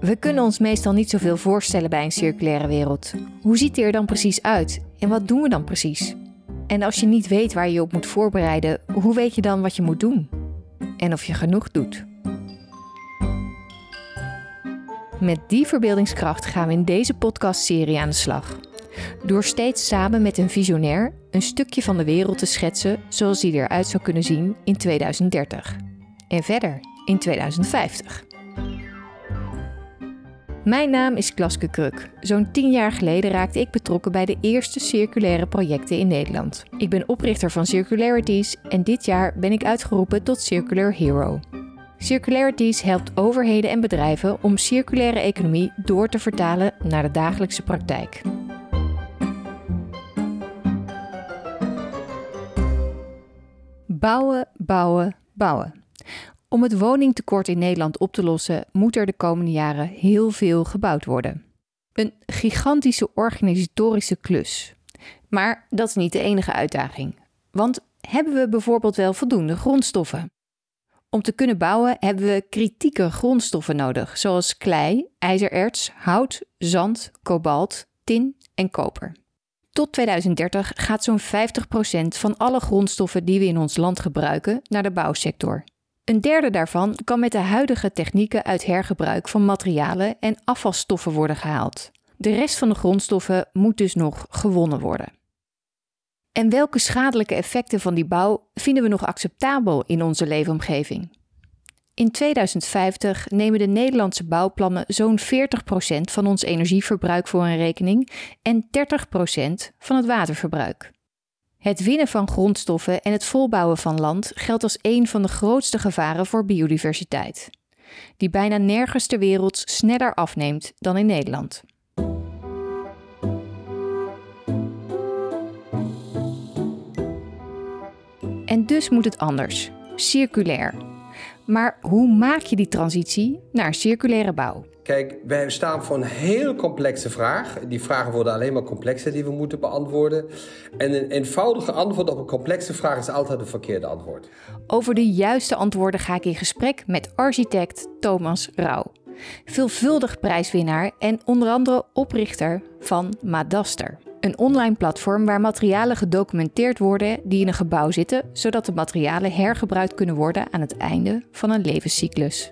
We kunnen ons meestal niet zoveel voorstellen bij een circulaire wereld. Hoe ziet die er dan precies uit en wat doen we dan precies? En als je niet weet waar je je op moet voorbereiden, hoe weet je dan wat je moet doen? En of je genoeg doet? Met die verbeeldingskracht gaan we in deze podcastserie aan de slag. Door steeds samen met een visionair een stukje van de wereld te schetsen zoals die eruit zou kunnen zien in 2030. En verder in 2050. Mijn naam is Klaske Kruk. Zo'n tien jaar geleden raakte ik betrokken bij de eerste circulaire projecten in Nederland. Ik ben oprichter van Circularities en dit jaar ben ik uitgeroepen tot Circular Hero. Circularities helpt overheden en bedrijven om circulaire economie door te vertalen naar de dagelijkse praktijk. Bouwen, bouwen, bouwen. Om het woningtekort in Nederland op te lossen, moet er de komende jaren heel veel gebouwd worden. Een gigantische organisatorische klus. Maar dat is niet de enige uitdaging. Want hebben we bijvoorbeeld wel voldoende grondstoffen? Om te kunnen bouwen hebben we kritieke grondstoffen nodig, zoals klei, ijzererts, hout, zand, kobalt, tin en koper. Tot 2030 gaat zo'n 50% van alle grondstoffen die we in ons land gebruiken naar de bouwsector. Een derde daarvan kan met de huidige technieken uit hergebruik van materialen en afvalstoffen worden gehaald. De rest van de grondstoffen moet dus nog gewonnen worden. En welke schadelijke effecten van die bouw vinden we nog acceptabel in onze leefomgeving? In 2050 nemen de Nederlandse bouwplannen zo'n 40% van ons energieverbruik voor een rekening en 30% van het waterverbruik. Het winnen van grondstoffen en het volbouwen van land geldt als een van de grootste gevaren voor biodiversiteit, die bijna nergens ter wereld sneller afneemt dan in Nederland. En dus moet het anders, circulair. Maar hoe maak je die transitie naar circulaire bouw? Kijk, wij staan voor een heel complexe vraag. Die vragen worden alleen maar complexer die we moeten beantwoorden. En een eenvoudige antwoord op een complexe vraag is altijd een verkeerde antwoord. Over de juiste antwoorden ga ik in gesprek met architect Thomas Rauw. Veelvuldig prijswinnaar en onder andere oprichter van Madaster. Een online platform waar materialen gedocumenteerd worden die in een gebouw zitten, zodat de materialen hergebruikt kunnen worden aan het einde van een levenscyclus.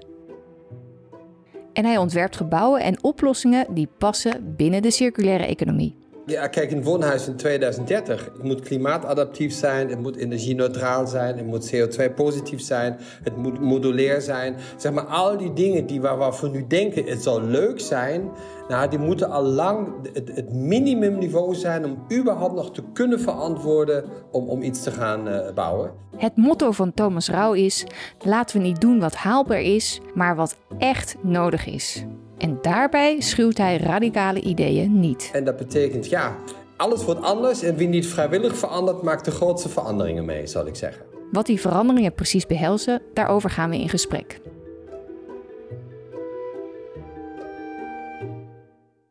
En hij ontwerpt gebouwen en oplossingen die passen binnen de circulaire economie. Ja, kijk, een woonhuis in 2030. Het moet klimaatadaptief zijn, het moet energie-neutraal zijn, het moet CO2-positief zijn, het moet modulair zijn. Zeg maar, al die dingen die waar we nu denken, het zou leuk zijn, nou, die moeten al lang het, minimumniveau zijn om überhaupt nog te kunnen verantwoorden om, om iets te gaan uh, bouwen. Het motto van Thomas Rauw is: laten we niet doen wat haalbaar is, maar wat echt nodig is. En daarbij schuwt hij radicale ideeën niet. En dat betekent, ja, alles wordt anders en wie niet vrijwillig verandert, maakt de grootste veranderingen mee, zal ik zeggen. Wat die veranderingen precies behelzen, daarover gaan we in gesprek.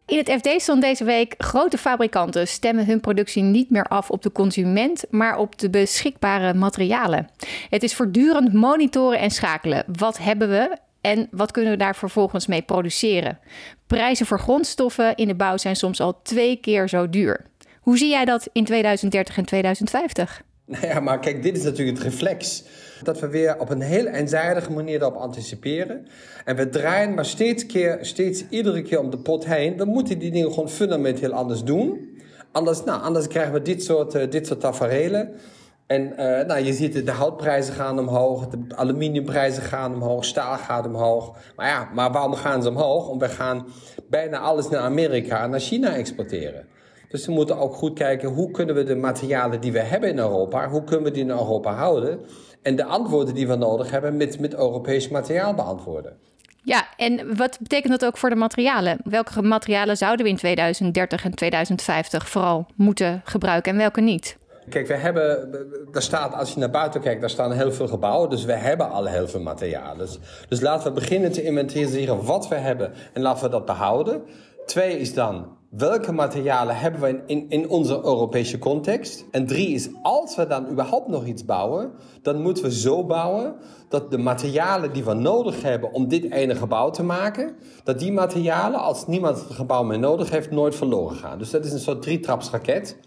In het FD stond deze week: grote fabrikanten stemmen hun productie niet meer af op de consument, maar op de beschikbare materialen. Het is voortdurend monitoren en schakelen. Wat hebben we en wat kunnen we daar vervolgens mee produceren? Prijzen voor grondstoffen in de bouw zijn soms al twee keer zo duur. Hoe zie jij dat in 2030 en 2050? Nou ja, maar kijk, dit is natuurlijk het reflex. Dat we weer op een heel eenzijdige manier daarop anticiperen. En we draaien maar steeds, keer, steeds iedere keer om de pot heen. We moeten die dingen gewoon fundamenteel anders doen. Anders, nou, anders krijgen we dit soort, uh, dit soort tafereelen. En uh, nou, je ziet de houtprijzen gaan omhoog, de aluminiumprijzen gaan omhoog, staal gaat omhoog. Maar ja, maar waarom gaan ze omhoog? Omdat we gaan bijna alles naar Amerika en naar China exporteren. Dus we moeten ook goed kijken hoe kunnen we de materialen die we hebben in Europa, hoe kunnen we die in Europa houden? En de antwoorden die we nodig hebben met, met Europees materiaal beantwoorden. Ja, en wat betekent dat ook voor de materialen? Welke materialen zouden we in 2030 en 2050 vooral moeten gebruiken en welke niet? Kijk, we hebben, daar staat, als je naar buiten kijkt, daar staan heel veel gebouwen. Dus we hebben al heel veel materialen. Dus, laten we beginnen te inventariseren wat we hebben en laten we dat behouden. Twee is dan, welke materialen hebben we in, in onze Europese context? En drie is, als we dan überhaupt nog iets bouwen, dan moeten we zo bouwen dat de materialen die we nodig hebben om dit ene gebouw te maken, dat die materialen, als niemand het gebouw meer nodig heeft, nooit verloren gaan. Dus dat is een soort drietrapsraket.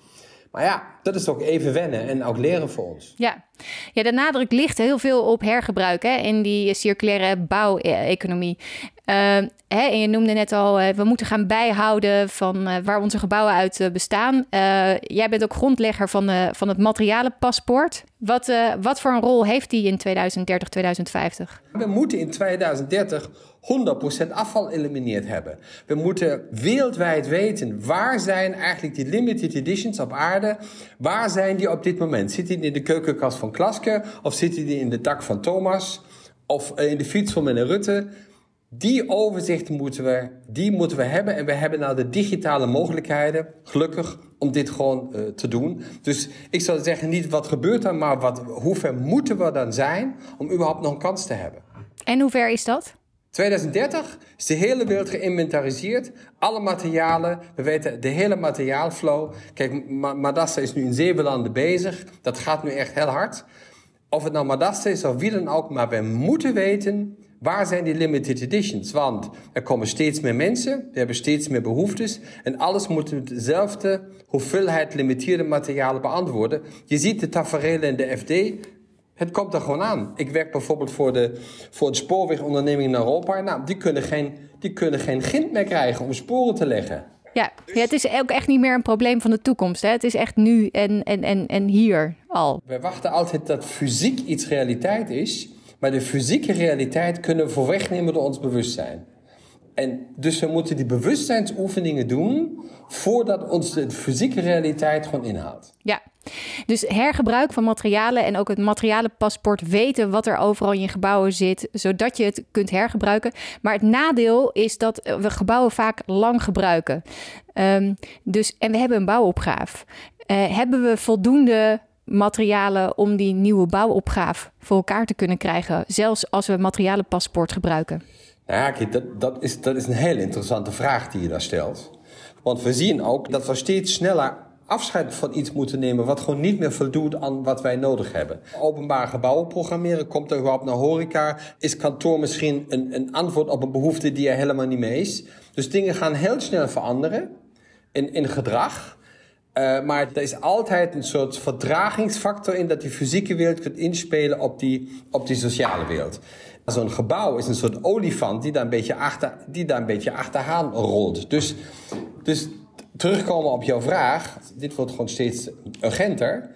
Maar ja, dat is ook even wennen en ook leren voor ons. Ja, ja de nadruk ligt heel veel op hergebruik hè, in die circulaire bouweconomie. Uh, hè, en je noemde net al, uh, we moeten gaan bijhouden van uh, waar onze gebouwen uit bestaan. jij bent ook grondlegger van, van het materialenpaspoort. Wat, wat voor een rol heeft die in 2030, 2050? We moeten in 2030 100% afval elimineerd hebben. We moeten wereldwijd weten waar zijn eigenlijk die limited editions op aarde. Waar zijn die op dit moment? Zitten die in de keukenkast van Klaske? Of zitten die in de dak van Thomas? Of in de fiets van meneer Rutte? Die overzicht moeten we, die moeten we hebben. En we hebben nou de digitale mogelijkheden, gelukkig, om dit gewoon uh, te doen. Dus ik zou zeggen, niet wat gebeurt er, maar wat, hoe ver moeten we dan zijn om überhaupt nog een kans te hebben. En hoe ver is dat? 2030 is de hele wereld geïnventariseerd. Alle materialen, we weten de hele materiaalflow. Kijk, Madasta is nu in zeven landen bezig. Dat gaat nu echt heel hard. Of het nou Madasta is of wie dan ook, maar we moeten weten Waar zijn die limited editions? Want er komen steeds meer mensen, we hebben steeds meer behoeftes en alles moet dezelfde hoeveelheid limiteerde materialen beantwoorden. Je ziet de tafereelen in de FD, het komt er gewoon aan. Ik werk bijvoorbeeld voor, de, voor een spoorwegonderneming in Europa. Nou, die kunnen, geen, die kunnen geen gint meer krijgen om sporen te leggen. Ja, ja, het is ook echt niet meer een probleem van de toekomst. Hè? Het is echt nu en, en, en, en hier al. We wachten altijd dat fysiek iets realiteit is. Maar de fysieke realiteit kunnen we voor wegnemen door ons bewustzijn. En dus we moeten die bewustzijnsoefeningen doen voordat ons de fysieke realiteit gewoon inhaalt. Ja, dus hergebruik van materialen en ook het materialenpaspoort weten wat er overal in je gebouwen zit, zodat je het kunt hergebruiken. Maar het nadeel is dat we gebouwen vaak lang gebruiken. Um, dus, en we hebben een bouwopgave. Uh, hebben we voldoende materialen om die nieuwe bouwopgave voor elkaar te kunnen krijgen, zelfs als we materialenpaspoort gebruiken? Ja, kijk, dat, dat, is, dat is een hele interessante vraag die je daar stelt. Want we zien ook dat we steeds sneller afscheid van iets moeten nemen wat gewoon niet meer voldoet aan wat wij nodig hebben. Openbare gebouwen programmeren, komt er überhaupt naar horeca? Is kantoor misschien een, een antwoord op een behoefte die er helemaal niet mee is? Dus dingen gaan heel snel veranderen in, in gedrag. Uh, maar er is altijd een soort verdragingsfactor in dat die fysieke wereld kunt inspelen op die, op die sociale wereld. Zo'n gebouw is een soort olifant die daar een beetje, achter, die daar een beetje achteraan rolt. Dus, dus terugkomen op jouw vraag, dit wordt gewoon steeds urgenter.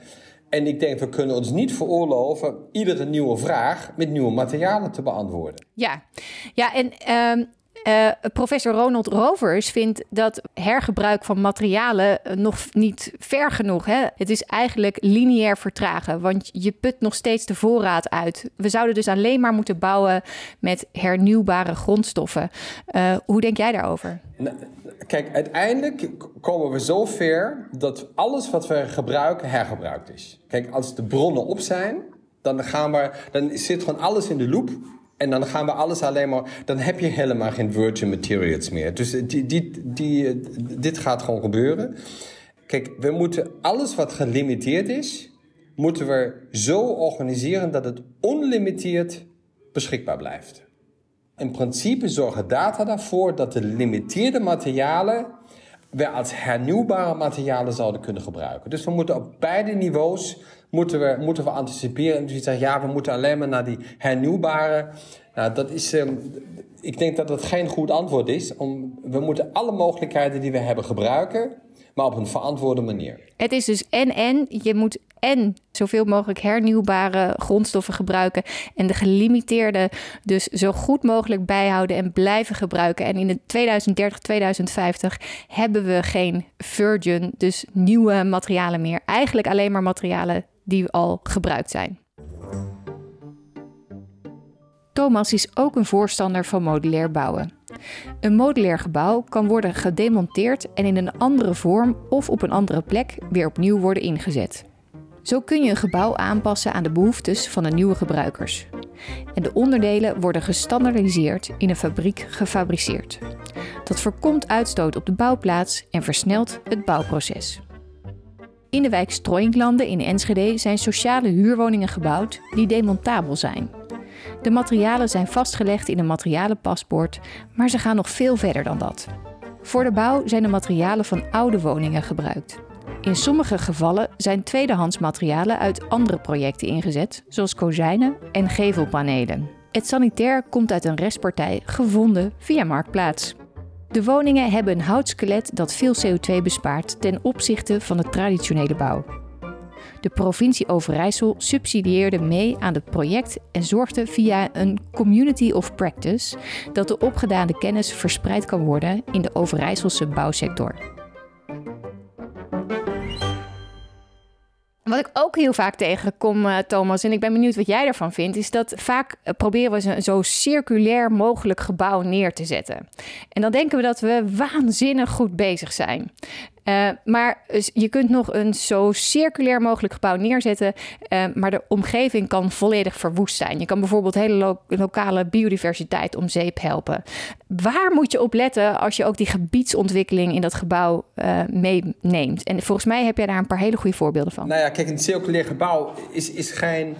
En ik denk, we kunnen ons niet veroorloven iedere nieuwe vraag met nieuwe materialen te beantwoorden. Ja, ja en uh, uh, professor Ronald Rovers vindt dat hergebruik van materialen eh, nog niet ver genoeg. Hè? Het is eigenlijk lineair vertragen, want je put nog steeds de voorraad uit. We zouden dus alleen maar moeten bouwen met hernieuwbare grondstoffen. Uh, hoe denk jij daarover? Nou, kijk, uiteindelijk komen we zo ver dat alles wat we gebruiken hergebruikt is. Kijk, als de bronnen op zijn, dan, gaan we, dan zit gewoon alles in de loop. En dan gaan we alles alleen maar. Dan heb je helemaal geen virgin materials meer. Dus die, die, die, dit gaat gewoon gebeuren. Kijk, we moeten alles wat gelimiteerd is, moeten we zo organiseren dat het onlimiteerd beschikbaar blijft. In principe zorgen data ervoor dat de limiteerde materialen we als hernieuwbare materialen zouden kunnen gebruiken. Dus we moeten op beide niveaus moeten we, moeten we anticiperen. En dus je zegt, ja, we moeten alleen maar naar die hernieuwbare. Nou, dat is, um, ik denk dat dat geen goed antwoord is. Om, we moeten alle mogelijkheden die we hebben gebruiken, maar op een verantwoorde manier. Het is dus en-en. Je moet en zoveel mogelijk hernieuwbare grondstoffen gebruiken en de gelimiteerde dus zo goed mogelijk bijhouden en blijven gebruiken. En in de 2030, 2050 hebben we geen virgin, dus nieuwe materialen meer. Eigenlijk alleen maar materialen die al gebruikt zijn. Thomas is ook een voorstander van modulair bouwen. Een modulair gebouw kan worden gedemonteerd en in een andere vorm of op een andere plek weer opnieuw worden ingezet. Zo kun je een gebouw aanpassen aan de behoeftes van de nieuwe gebruikers. En de onderdelen worden gestandardiseerd in een fabriek gefabriceerd. Dat voorkomt uitstoot op de bouwplaats en versnelt het bouwproces. In de wijk Strooinklanden in Enschede zijn sociale huurwoningen gebouwd die demontabel zijn. De materialen zijn vastgelegd in een materialenpaspoort, maar ze gaan nog veel verder dan dat. Voor de bouw zijn de materialen van oude woningen gebruikt. In sommige gevallen zijn tweedehands materialen uit andere projecten ingezet, zoals kozijnen en gevelpanelen. Het sanitair komt uit een restpartij gevonden via Marktplaats. De woningen hebben een houtskelet dat veel CO2 bespaart ten opzichte van de traditionele bouw. De provincie Overijssel subsidieerde mee aan het project en zorgde via een Community of Practice dat de opgedane kennis verspreid kan worden in de Overijsselse bouwsector. Wat ik ook heel vaak tegenkom, uh, Thomas, en ik ben benieuwd wat jij ervan vindt, is dat vaak uh, proberen we een zo circulair mogelijk gebouw neer te zetten. En dan denken we dat we waanzinnig goed bezig zijn. Uh, maar je kunt nog een zo circulair mogelijk gebouw neerzetten, uh, maar de omgeving kan volledig verwoest zijn. Je kan bijvoorbeeld hele lo lokale biodiversiteit om zeep helpen. Waar moet je op letten als je ook die gebiedsontwikkeling in dat gebouw uh, meeneemt? En volgens mij heb jij daar een paar hele goede voorbeelden van. Nou ja, kijk, een circulair gebouw is, is geen.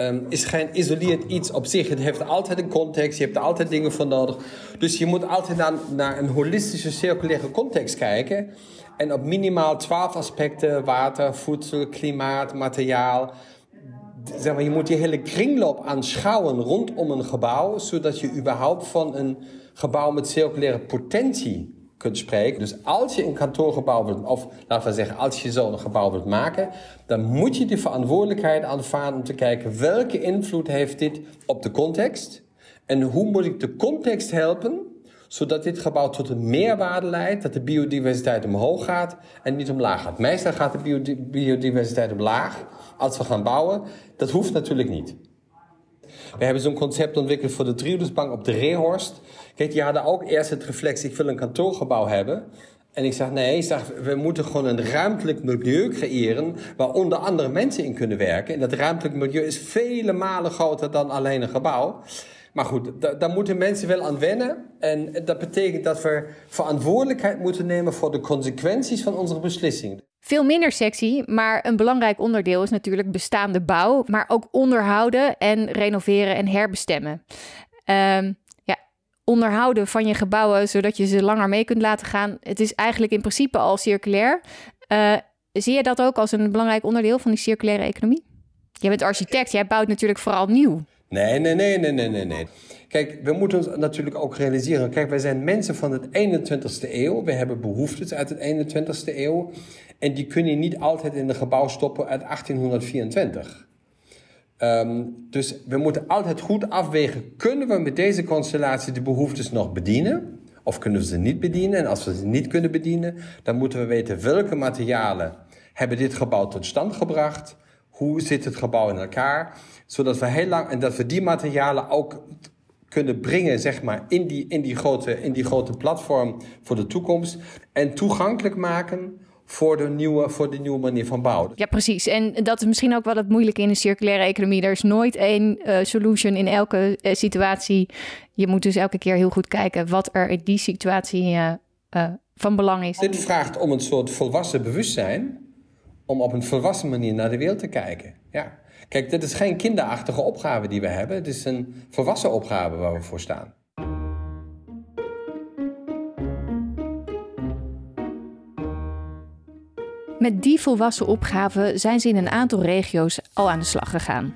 Um, is geen isoleerd iets op zich. Het heeft altijd een context, je hebt er altijd dingen voor nodig. Dus je moet altijd naar, naar een holistische circulaire context kijken. En op minimaal twaalf aspecten: water, voedsel, klimaat, materiaal. Zeg maar, je moet die hele kringloop aanschouwen rondom een gebouw, zodat je überhaupt van een gebouw met circulaire potentie kunt spreken. Dus als je een kantoorgebouw wilt, of laten we zeggen, als je zo'n gebouw wilt maken, dan moet je de verantwoordelijkheid aanvaarden om te kijken welke invloed heeft dit op de context en hoe moet ik de context helpen zodat dit gebouw tot een meerwaarde leidt, dat de biodiversiteit omhoog gaat en niet omlaag gaat. Meestal gaat de biodiversiteit omlaag als we gaan bouwen. Dat hoeft natuurlijk niet. We hebben zo'n concept ontwikkeld voor de Triodusbank op de Rehorst. Kijk, die hadden ook eerst het reflex, ik wil een kantoorgebouw hebben. En ik zeg, nee, ik zeg, we moeten gewoon een ruimtelijk milieu creëren waar onder andere mensen in kunnen werken. En dat ruimtelijk milieu is vele malen groter dan alleen een gebouw. Maar goed, daar moeten mensen wel aan wennen. En dat betekent dat we verantwoordelijkheid moeten nemen voor de consequenties van onze beslissingen. Veel minder sexy, maar een belangrijk onderdeel is natuurlijk bestaande bouw, maar ook onderhouden en renoveren en herbestemmen. Um, ja, onderhouden van je gebouwen zodat je ze langer mee kunt laten gaan. Het is eigenlijk in principe al circulair. Uh, zie je dat ook als een belangrijk onderdeel van die circulaire economie? Je bent architect, jij bouwt natuurlijk vooral nieuw. Nee, nee, nee, nee, nee, nee, nee. Kijk, we moeten ons natuurlijk ook realiseren. Kijk, wij zijn mensen van het 21ste eeuw. We hebben behoeftes uit het 21ste eeuw. En die kun je niet altijd in een gebouw stoppen uit 1824. Um, dus we moeten altijd goed afwegen: kunnen we met deze constellatie de behoeftes nog bedienen? Of kunnen we ze niet bedienen? En als we ze niet kunnen bedienen, dan moeten we weten welke materialen hebben dit gebouw tot stand gebracht. Hoe zit het gebouw in elkaar? Zodat we heel lang en dat we die materialen ook kunnen brengen, zeg maar, in die, in die, grote, in die grote platform voor de toekomst. En toegankelijk maken voor de, nieuwe, voor de nieuwe manier van bouwen. Ja, precies. En dat is misschien ook wel het moeilijke in de circulaire economie. Er is nooit één uh, solution in elke uh, situatie. Je moet dus elke keer heel goed kijken wat er in die situatie uh, van belang is. Dit vraagt om een soort volwassen bewustzijn om op een volwassen manier naar de wereld te kijken. Ja. Kijk, dit is geen kinderachtige opgave die we hebben. Het is een volwassen opgave waar we voor staan. Met die volwassen opgave zijn ze in een aantal regio's al aan de slag gegaan.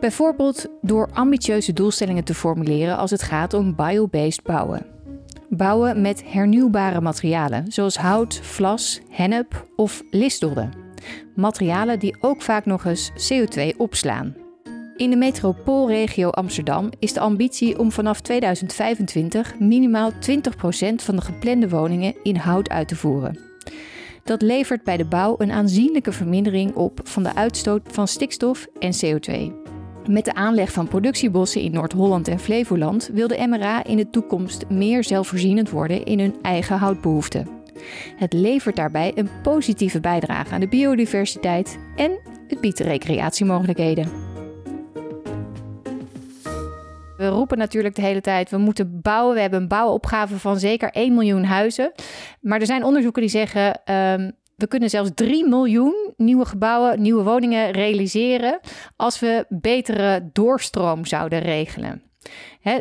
Bijvoorbeeld door ambitieuze doelstellingen te formuleren als het gaat om biobased bouwen. Bouwen met hernieuwbare materialen, zoals hout, vlas, hennep of listdodden materialen die ook vaak nog eens CO2 opslaan. In de metropoolregio Amsterdam is de ambitie om vanaf 2025 minimaal 20% van de geplande woningen in hout uit te voeren. Dat levert bij de bouw een aanzienlijke vermindering op van de uitstoot van stikstof en CO2. Met de aanleg van productiebossen in Noord-Holland en Flevoland wil de MRA in de toekomst meer zelfvoorzienend worden in hun eigen houtbehoeften. Het levert daarbij een positieve bijdrage aan de biodiversiteit en het biedt recreatiemogelijkheden. We roepen natuurlijk de hele tijd: we moeten bouwen. We hebben een bouwopgave van zeker 1 miljoen huizen. Maar er zijn onderzoeken die zeggen. Um, we kunnen zelfs 3 miljoen nieuwe gebouwen, nieuwe woningen realiseren als we betere doorstroom zouden regelen.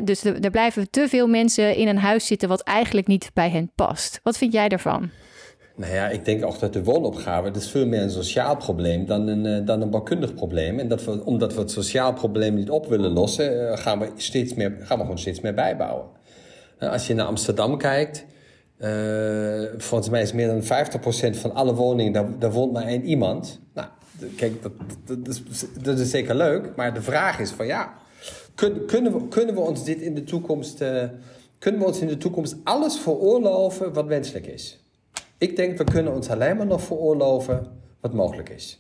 Dus er blijven te veel mensen in een huis zitten wat eigenlijk niet bij hen past. Wat vind jij daarvan? Nou ja, ik denk ook dat de woonopgave, dat is veel meer een sociaal probleem dan een, uh, dan een bouwkundig probleem. En dat we, omdat we het sociaal probleem niet op willen lossen, uh, gaan, we steeds meer, gaan we gewoon steeds meer bijbouwen. Uh, als je naar Amsterdam kijkt, volgens mij is meer dan 50% van alle woningen, daar, daar woont maar één iemand. Nou, kijk, dat, dat, is, dat is zeker leuk, maar de vraag is van ja, kun, kunnen, we, kunnen we ons dit in de toekomst, kunnen we ons in de toekomst alles veroorloven wat wenselijk is? Ik denk, we kunnen ons alleen maar nog veroorloven wat mogelijk is.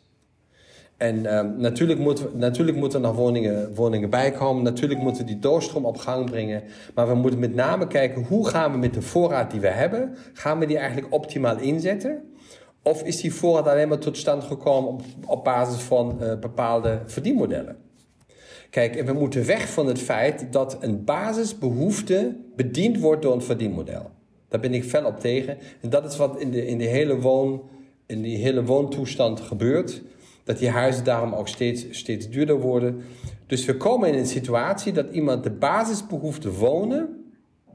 En uh, natuurlijk, moeten natuurlijk moeten er nog woningen, woningen bijkomen. Natuurlijk moeten we die doorstroom op gang brengen. Maar we moeten met name kijken hoe gaan we met de voorraad die we hebben, gaan we die eigenlijk optimaal inzetten? Of is die voorraad alleen maar tot stand gekomen op, op basis van uh, bepaalde verdienmodellen? Kijk, en we moeten weg van het feit dat een basisbehoefte bediend wordt door een verdienmodel. Daar ben ik fel op tegen. En dat is wat in de, in de, hele, woon, in die hele woontoestand gebeurt. Dat die huizen daarom ook steeds, steeds duurder worden. Dus we komen in een situatie dat iemand de basisbehoefte wonen,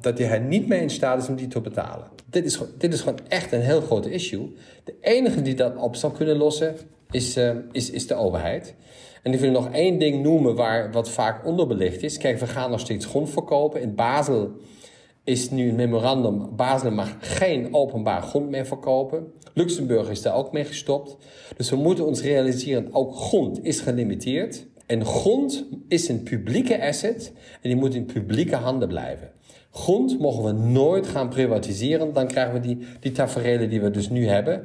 dat hij niet meer in staat is om die te betalen. Dit is, dit is gewoon echt een heel groot issue. De enige die dat op zou kunnen lossen, is, uh, is, is de overheid. En ik wil nog één ding noemen waar, wat vaak onderbelicht is. Kijk, we gaan nog steeds grond verkopen. In Basel is nu een memorandum. Basel mag geen openbaar grond meer verkopen. Luxemburg is daar ook mee gestopt. Dus we moeten ons realiseren, ook grond is gelimiteerd. En grond is een publieke asset en die moet in publieke handen blijven. Grond mogen we nooit gaan privatiseren, dan krijgen we die, die tafereelen die we dus nu hebben.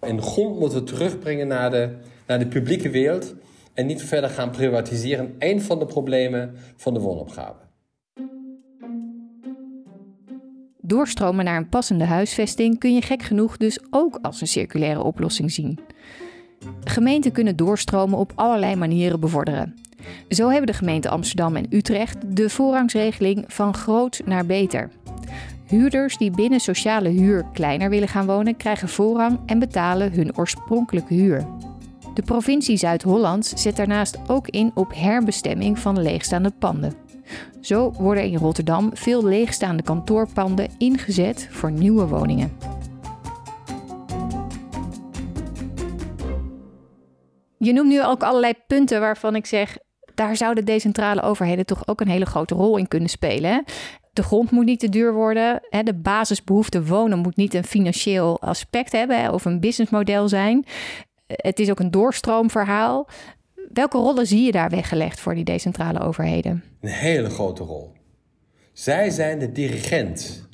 En grond moeten we terugbrengen naar de, naar de publieke wereld en niet verder gaan privatiseren. Een van de problemen van de woonopgave. Doorstromen naar een passende huisvesting kun je gek genoeg dus ook als een circulaire oplossing zien. Gemeenten kunnen doorstromen op allerlei manieren bevorderen. Zo hebben de gemeenten Amsterdam en Utrecht de voorrangsregeling van groot naar beter. Huurders die binnen sociale huur kleiner willen gaan wonen, krijgen voorrang en betalen hun oorspronkelijke huur. De provincie Zuid-Holland zet daarnaast ook in op herbestemming van leegstaande panden. Zo worden in Rotterdam veel leegstaande kantoorpanden ingezet voor nieuwe woningen. Je noemt nu ook allerlei punten waarvan ik zeg, daar zouden decentrale overheden toch ook een hele grote rol in kunnen spelen. De grond moet niet te duur worden. De basisbehoefte wonen moet niet een financieel aspect hebben of een businessmodel zijn. Het is ook een doorstroomverhaal. Welke rollen zie je daar weggelegd voor die decentrale overheden? Een hele grote rol. Zij zijn de dirigent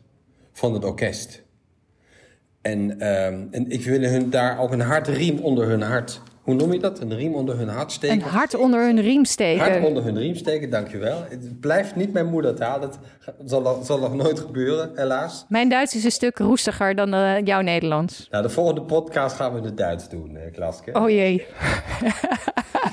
van het orkest. En, ehm, en ik wil hun daar ook een hard riem onder hun hart hoe noem je dat? Een riem onder hun hart steken? Een hart onder hun riem steken. Hart onder hun riem steken, dankjewel. Het blijft niet mijn moedertaal. Dat zal, zal nog nooit gebeuren, helaas. Mijn Duits is een stuk roestiger dan uh, jouw Nederlands. Nou, de volgende podcast gaan we in het Duits doen, uh, Klaske. Oh jee.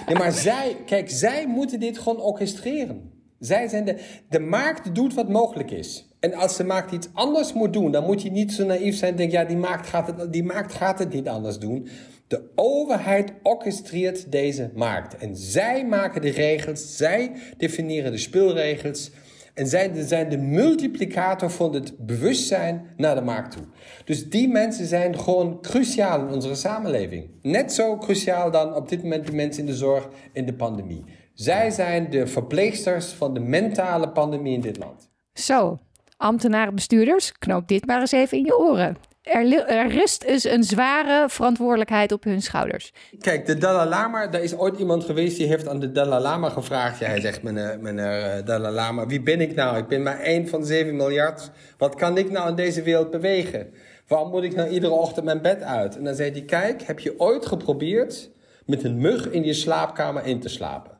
nee, maar zij, kijk, zij moeten dit gewoon orchestreren. Zij zijn de, de markt doet wat mogelijk is. En als de markt iets anders moet doen, dan moet je niet zo naïef zijn en denken, ja, die markt gaat het, die markt gaat het niet anders doen. De overheid orchestreert deze markt. En zij maken de regels, zij definiëren de speelregels. En zij zijn de multiplicator van het bewustzijn naar de markt toe. Dus die mensen zijn gewoon cruciaal in onze samenleving. Net zo cruciaal dan op dit moment de mensen in de zorg in de pandemie. Zij zijn de verpleegsters van de mentale pandemie in dit land. Zo, ambtenaren, bestuurders, knoop dit maar eens even in je oren er, er rust dus een zware verantwoordelijkheid op hun schouders. Kijk, de Dalai Lama, daar is ooit iemand geweest die heeft aan de Dalai Lama gevraagd. Ja, hij zegt, meneer, meneer eh, Dalai Lama, wie ben ik nou? Ik ben maar één van zeven miljard. Wat kan ik nou in deze wereld bewegen? Waarom moet ik nou iedere ochtend mijn bed uit? En dan zei hij, kijk, heb je ooit geprobeerd met een mug in je slaapkamer in te slapen?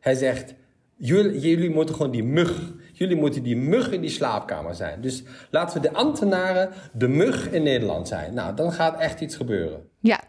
Hij zegt, jullie, moeten gewoon die mug Jullie moeten die mug in die slaapkamer zijn. Dus laten we de ambtenaren de mug in Nederland zijn. Nou, dan gaat echt iets gebeuren. Ja.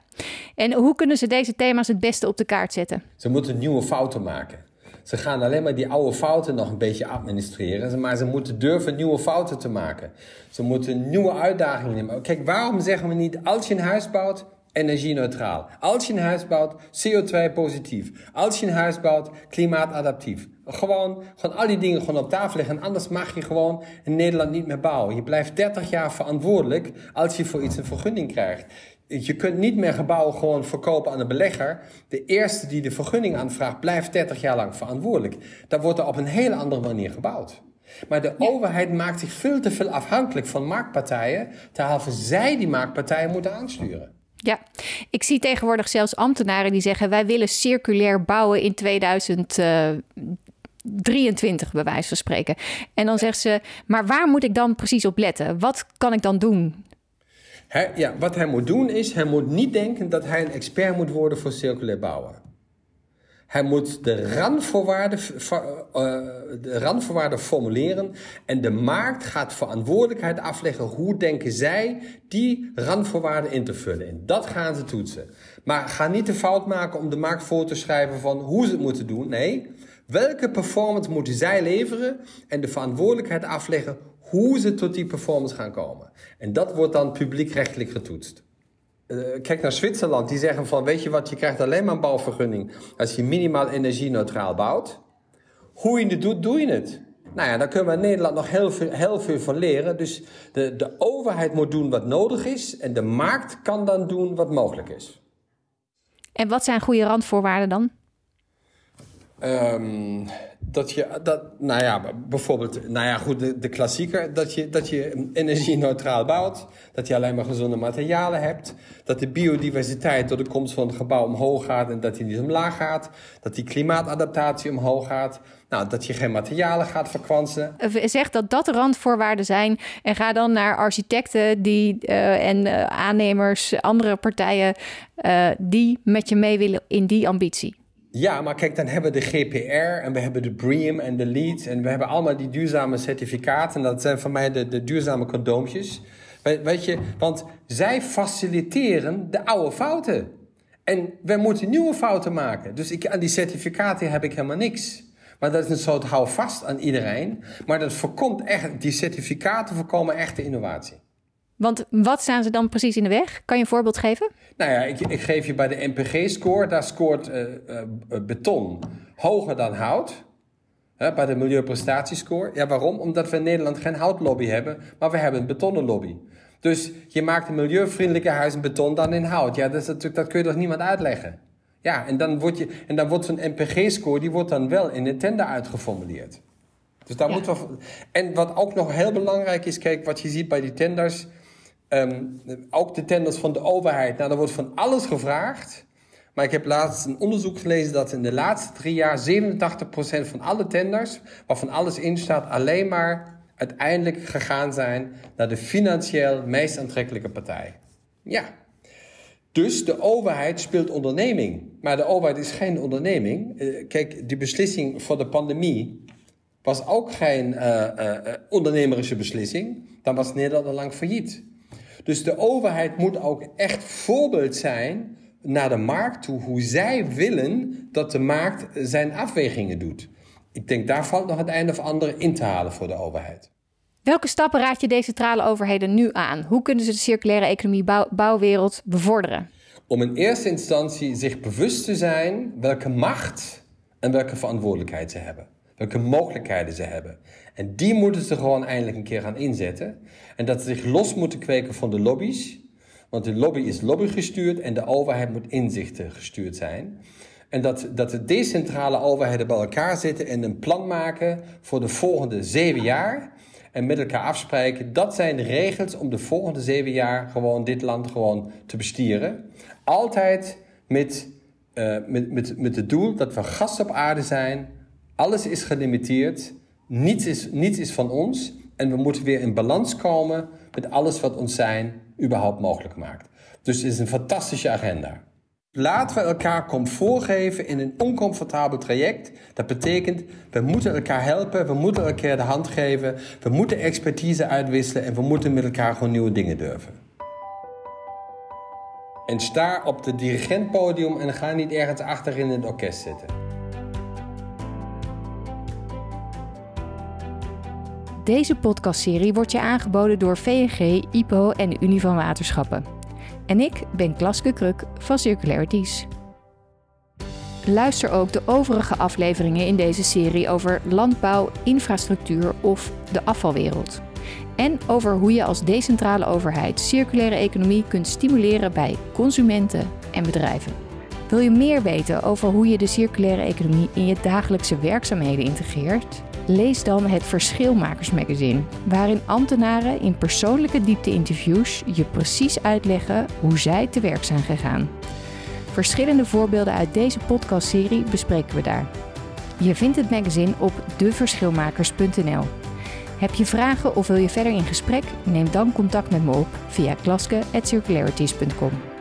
En hoe kunnen ze deze thema's het beste op de kaart zetten? Ze moeten nieuwe fouten maken. Ze gaan alleen maar die oude fouten nog een beetje administreren. Maar ze moeten durven nieuwe fouten te maken. Ze moeten nieuwe uitdagingen nemen. Kijk, waarom zeggen we niet, als je een huis bouwt, energie-neutraal. Als je een huis bouwt, CO2-positief. Als je een huis bouwt, klimaatadaptief. Gewoon, gewoon al die dingen gewoon op tafel leggen. En anders mag je gewoon in Nederland niet meer bouwen. Je blijft 30 jaar verantwoordelijk als je voor iets een vergunning krijgt. Je kunt niet meer gebouwen gewoon verkopen aan een belegger. De eerste die de vergunning aanvraagt, blijft 30 jaar lang verantwoordelijk. Dan wordt er op een hele andere manier gebouwd. Maar de overheid maakt zich veel te veel afhankelijk van marktpartijen, terhalve zij die marktpartijen moeten aansturen. Ja, ik zie tegenwoordig zelfs ambtenaren die zeggen: wij willen circulair bouwen in 2023, bij wijze van spreken. En dan zegt ze: maar waar moet ik dan precies op letten? Wat kan ik dan doen? ja, wat hij moet doen is: hij moet niet denken dat hij een expert moet worden voor circulair bouwen. Hij moet de randvoorwaarden, uh, de randvoorwaarden formuleren en de markt gaat verantwoordelijkheid afleggen. Hoe denken zij die randvoorwaarden in te vullen? En dat gaan ze toetsen. Maar ga niet de fout maken om de markt voor te schrijven van hoe ze het moeten doen. Nee, welke performance moeten zij leveren en de verantwoordelijkheid afleggen hoe ze tot die performance gaan komen. En dat wordt dan publiekrechtelijk getoetst. Eh, kijk naar Zwitserland, die zeggen van weet je wat, je krijgt alleen maar een bouwvergunning als je minimaal energie-neutraal bouwt. Hoe je het doet, doe je het. Nou ja, daar kunnen we in Nederland nog heel veel, heel veel van leren. Dus de, de overheid moet doen wat nodig is en de markt kan dan doen wat mogelijk is. En wat zijn goede randvoorwaarden dan? Um, dat je, dat, nou ja, bijvoorbeeld, nou ja, goed, de, de klassieker, dat je, dat je energie-neutraal bouwt, dat je alleen maar gezonde materialen hebt, dat de biodiversiteit door de komst van het gebouw omhoog gaat en dat die niet omlaag gaat, dat die klimaatadaptatie omhoog gaat, nou, dat je geen materialen gaat verkwansen. Zeg dat dat randvoorwaarden zijn en ga dan naar architecten die, uh, en uh, aannemers, andere partijen die met je mee willen in die ambitie. Ja, maar kijk, dan hebben we de GPR en we hebben de BREEAM en de LEED. En we hebben allemaal die duurzame certificaten. Dat zijn voor mij de, de duurzame condoompjes. We, weet je, want zij faciliteren de oude fouten. En wij moeten nieuwe fouten maken. Dus ik, aan die certificaten heb ik helemaal niks. Maar dat is een soort hou vast aan iedereen. Maar dat voorkomt echt, die certificaten voorkomen echte innovatie. Want wat staan ze dan precies in de weg? Kan je een voorbeeld geven? Nou ja, ik, ik geef je bij de MPG-score, daar scoort uh, uh, beton hoger dan hout. Hè, bij de milieuprestatiescore. Ja, waarom? Omdat we in Nederland geen houtlobby hebben, maar we hebben een betonnenlobby. Dus je maakt een milieuvriendelijke huis in beton dan in hout. Ja, dat, dat, dat kun je toch niemand uitleggen? Ja, en dan wordt, je, en dan wordt zo'n MPG-score, die wordt dan wel in de tender uitgeformuleerd. Dus daar ja. moet wel... En wat ook nog heel belangrijk is, kijk, wat je ziet bij die tenders Um, ook de tenders van de overheid. Nou, er wordt van alles gevraagd. Maar ik heb laatst een onderzoek gelezen dat in de laatste drie jaar 87% van alle tenders, waarvan alles in staat, alleen maar uiteindelijk gegaan zijn naar de financieel meest aantrekkelijke partij. Ja. Dus de overheid speelt onderneming. Maar de overheid is geen onderneming. Uh, kijk, die beslissing voor de pandemie was ook geen uh, ondernemerische beslissing. Dan was Nederland al lang failliet. Dus de overheid moet ook echt voorbeeld zijn naar de markt toe, hoe zij willen dat de markt zijn afwegingen doet. Ik denk daar valt nog het einde of andere in te halen voor de overheid. Welke stappen raad je deze centrale overheden nu aan? Hoe kunnen ze de circulaire economie bouw, bouwwereld bevorderen? Om in eerste instantie zich bewust te zijn welke macht en welke verantwoordelijkheid ze hebben welke mogelijkheden ze hebben. En die moeten ze gewoon eindelijk een keer gaan inzetten. En dat ze zich los moeten kweken van de lobby's. Want de lobby is lobbygestuurd en de overheid moet inzichten gestuurd zijn. En dat, dat de decentrale overheden bij elkaar zitten en een plan maken voor de volgende zeven jaar. En met elkaar afspreken, dat zijn de regels om de volgende zeven jaar gewoon dit land gewoon te bestieren. Altijd met, uh, met, met, met het doel dat we gast op aarde zijn alles is gelimiteerd. Niets is, niets is van ons. En we moeten weer in balans komen met alles wat ons zijn überhaupt mogelijk maakt. Dus het is een fantastische agenda. Laten we elkaar comfort geven in een oncomfortabel traject. Dat betekent, we moeten elkaar helpen, we moeten elkaar de hand geven, we moeten expertise uitwisselen en we moeten met elkaar gewoon nieuwe dingen durven. En sta op het dirigentpodium en ga niet ergens achter in het orkest zitten. Deze podcastserie wordt je aangeboden door VNG, IPO en de Unie van Waterschappen. En ik ben Klaske Kruk van Circularities. Luister ook de overige afleveringen in deze serie over landbouw, infrastructuur of de afvalwereld. En over hoe je als decentrale overheid circulaire economie kunt stimuleren bij consumenten en bedrijven. Wil je meer weten over hoe je de circulaire economie in je dagelijkse werkzaamheden integreert? Lees dan het Verschilmakersmagazine, waarin ambtenaren in persoonlijke diepte-interviews je precies uitleggen hoe zij te werk zijn gegaan. Verschillende voorbeelden uit deze podcastserie bespreken we daar. Je vindt het magazine op deverschilmakers.nl. Heb je vragen of wil je verder in gesprek? Neem dan contact met me op via klaske.circularities.com.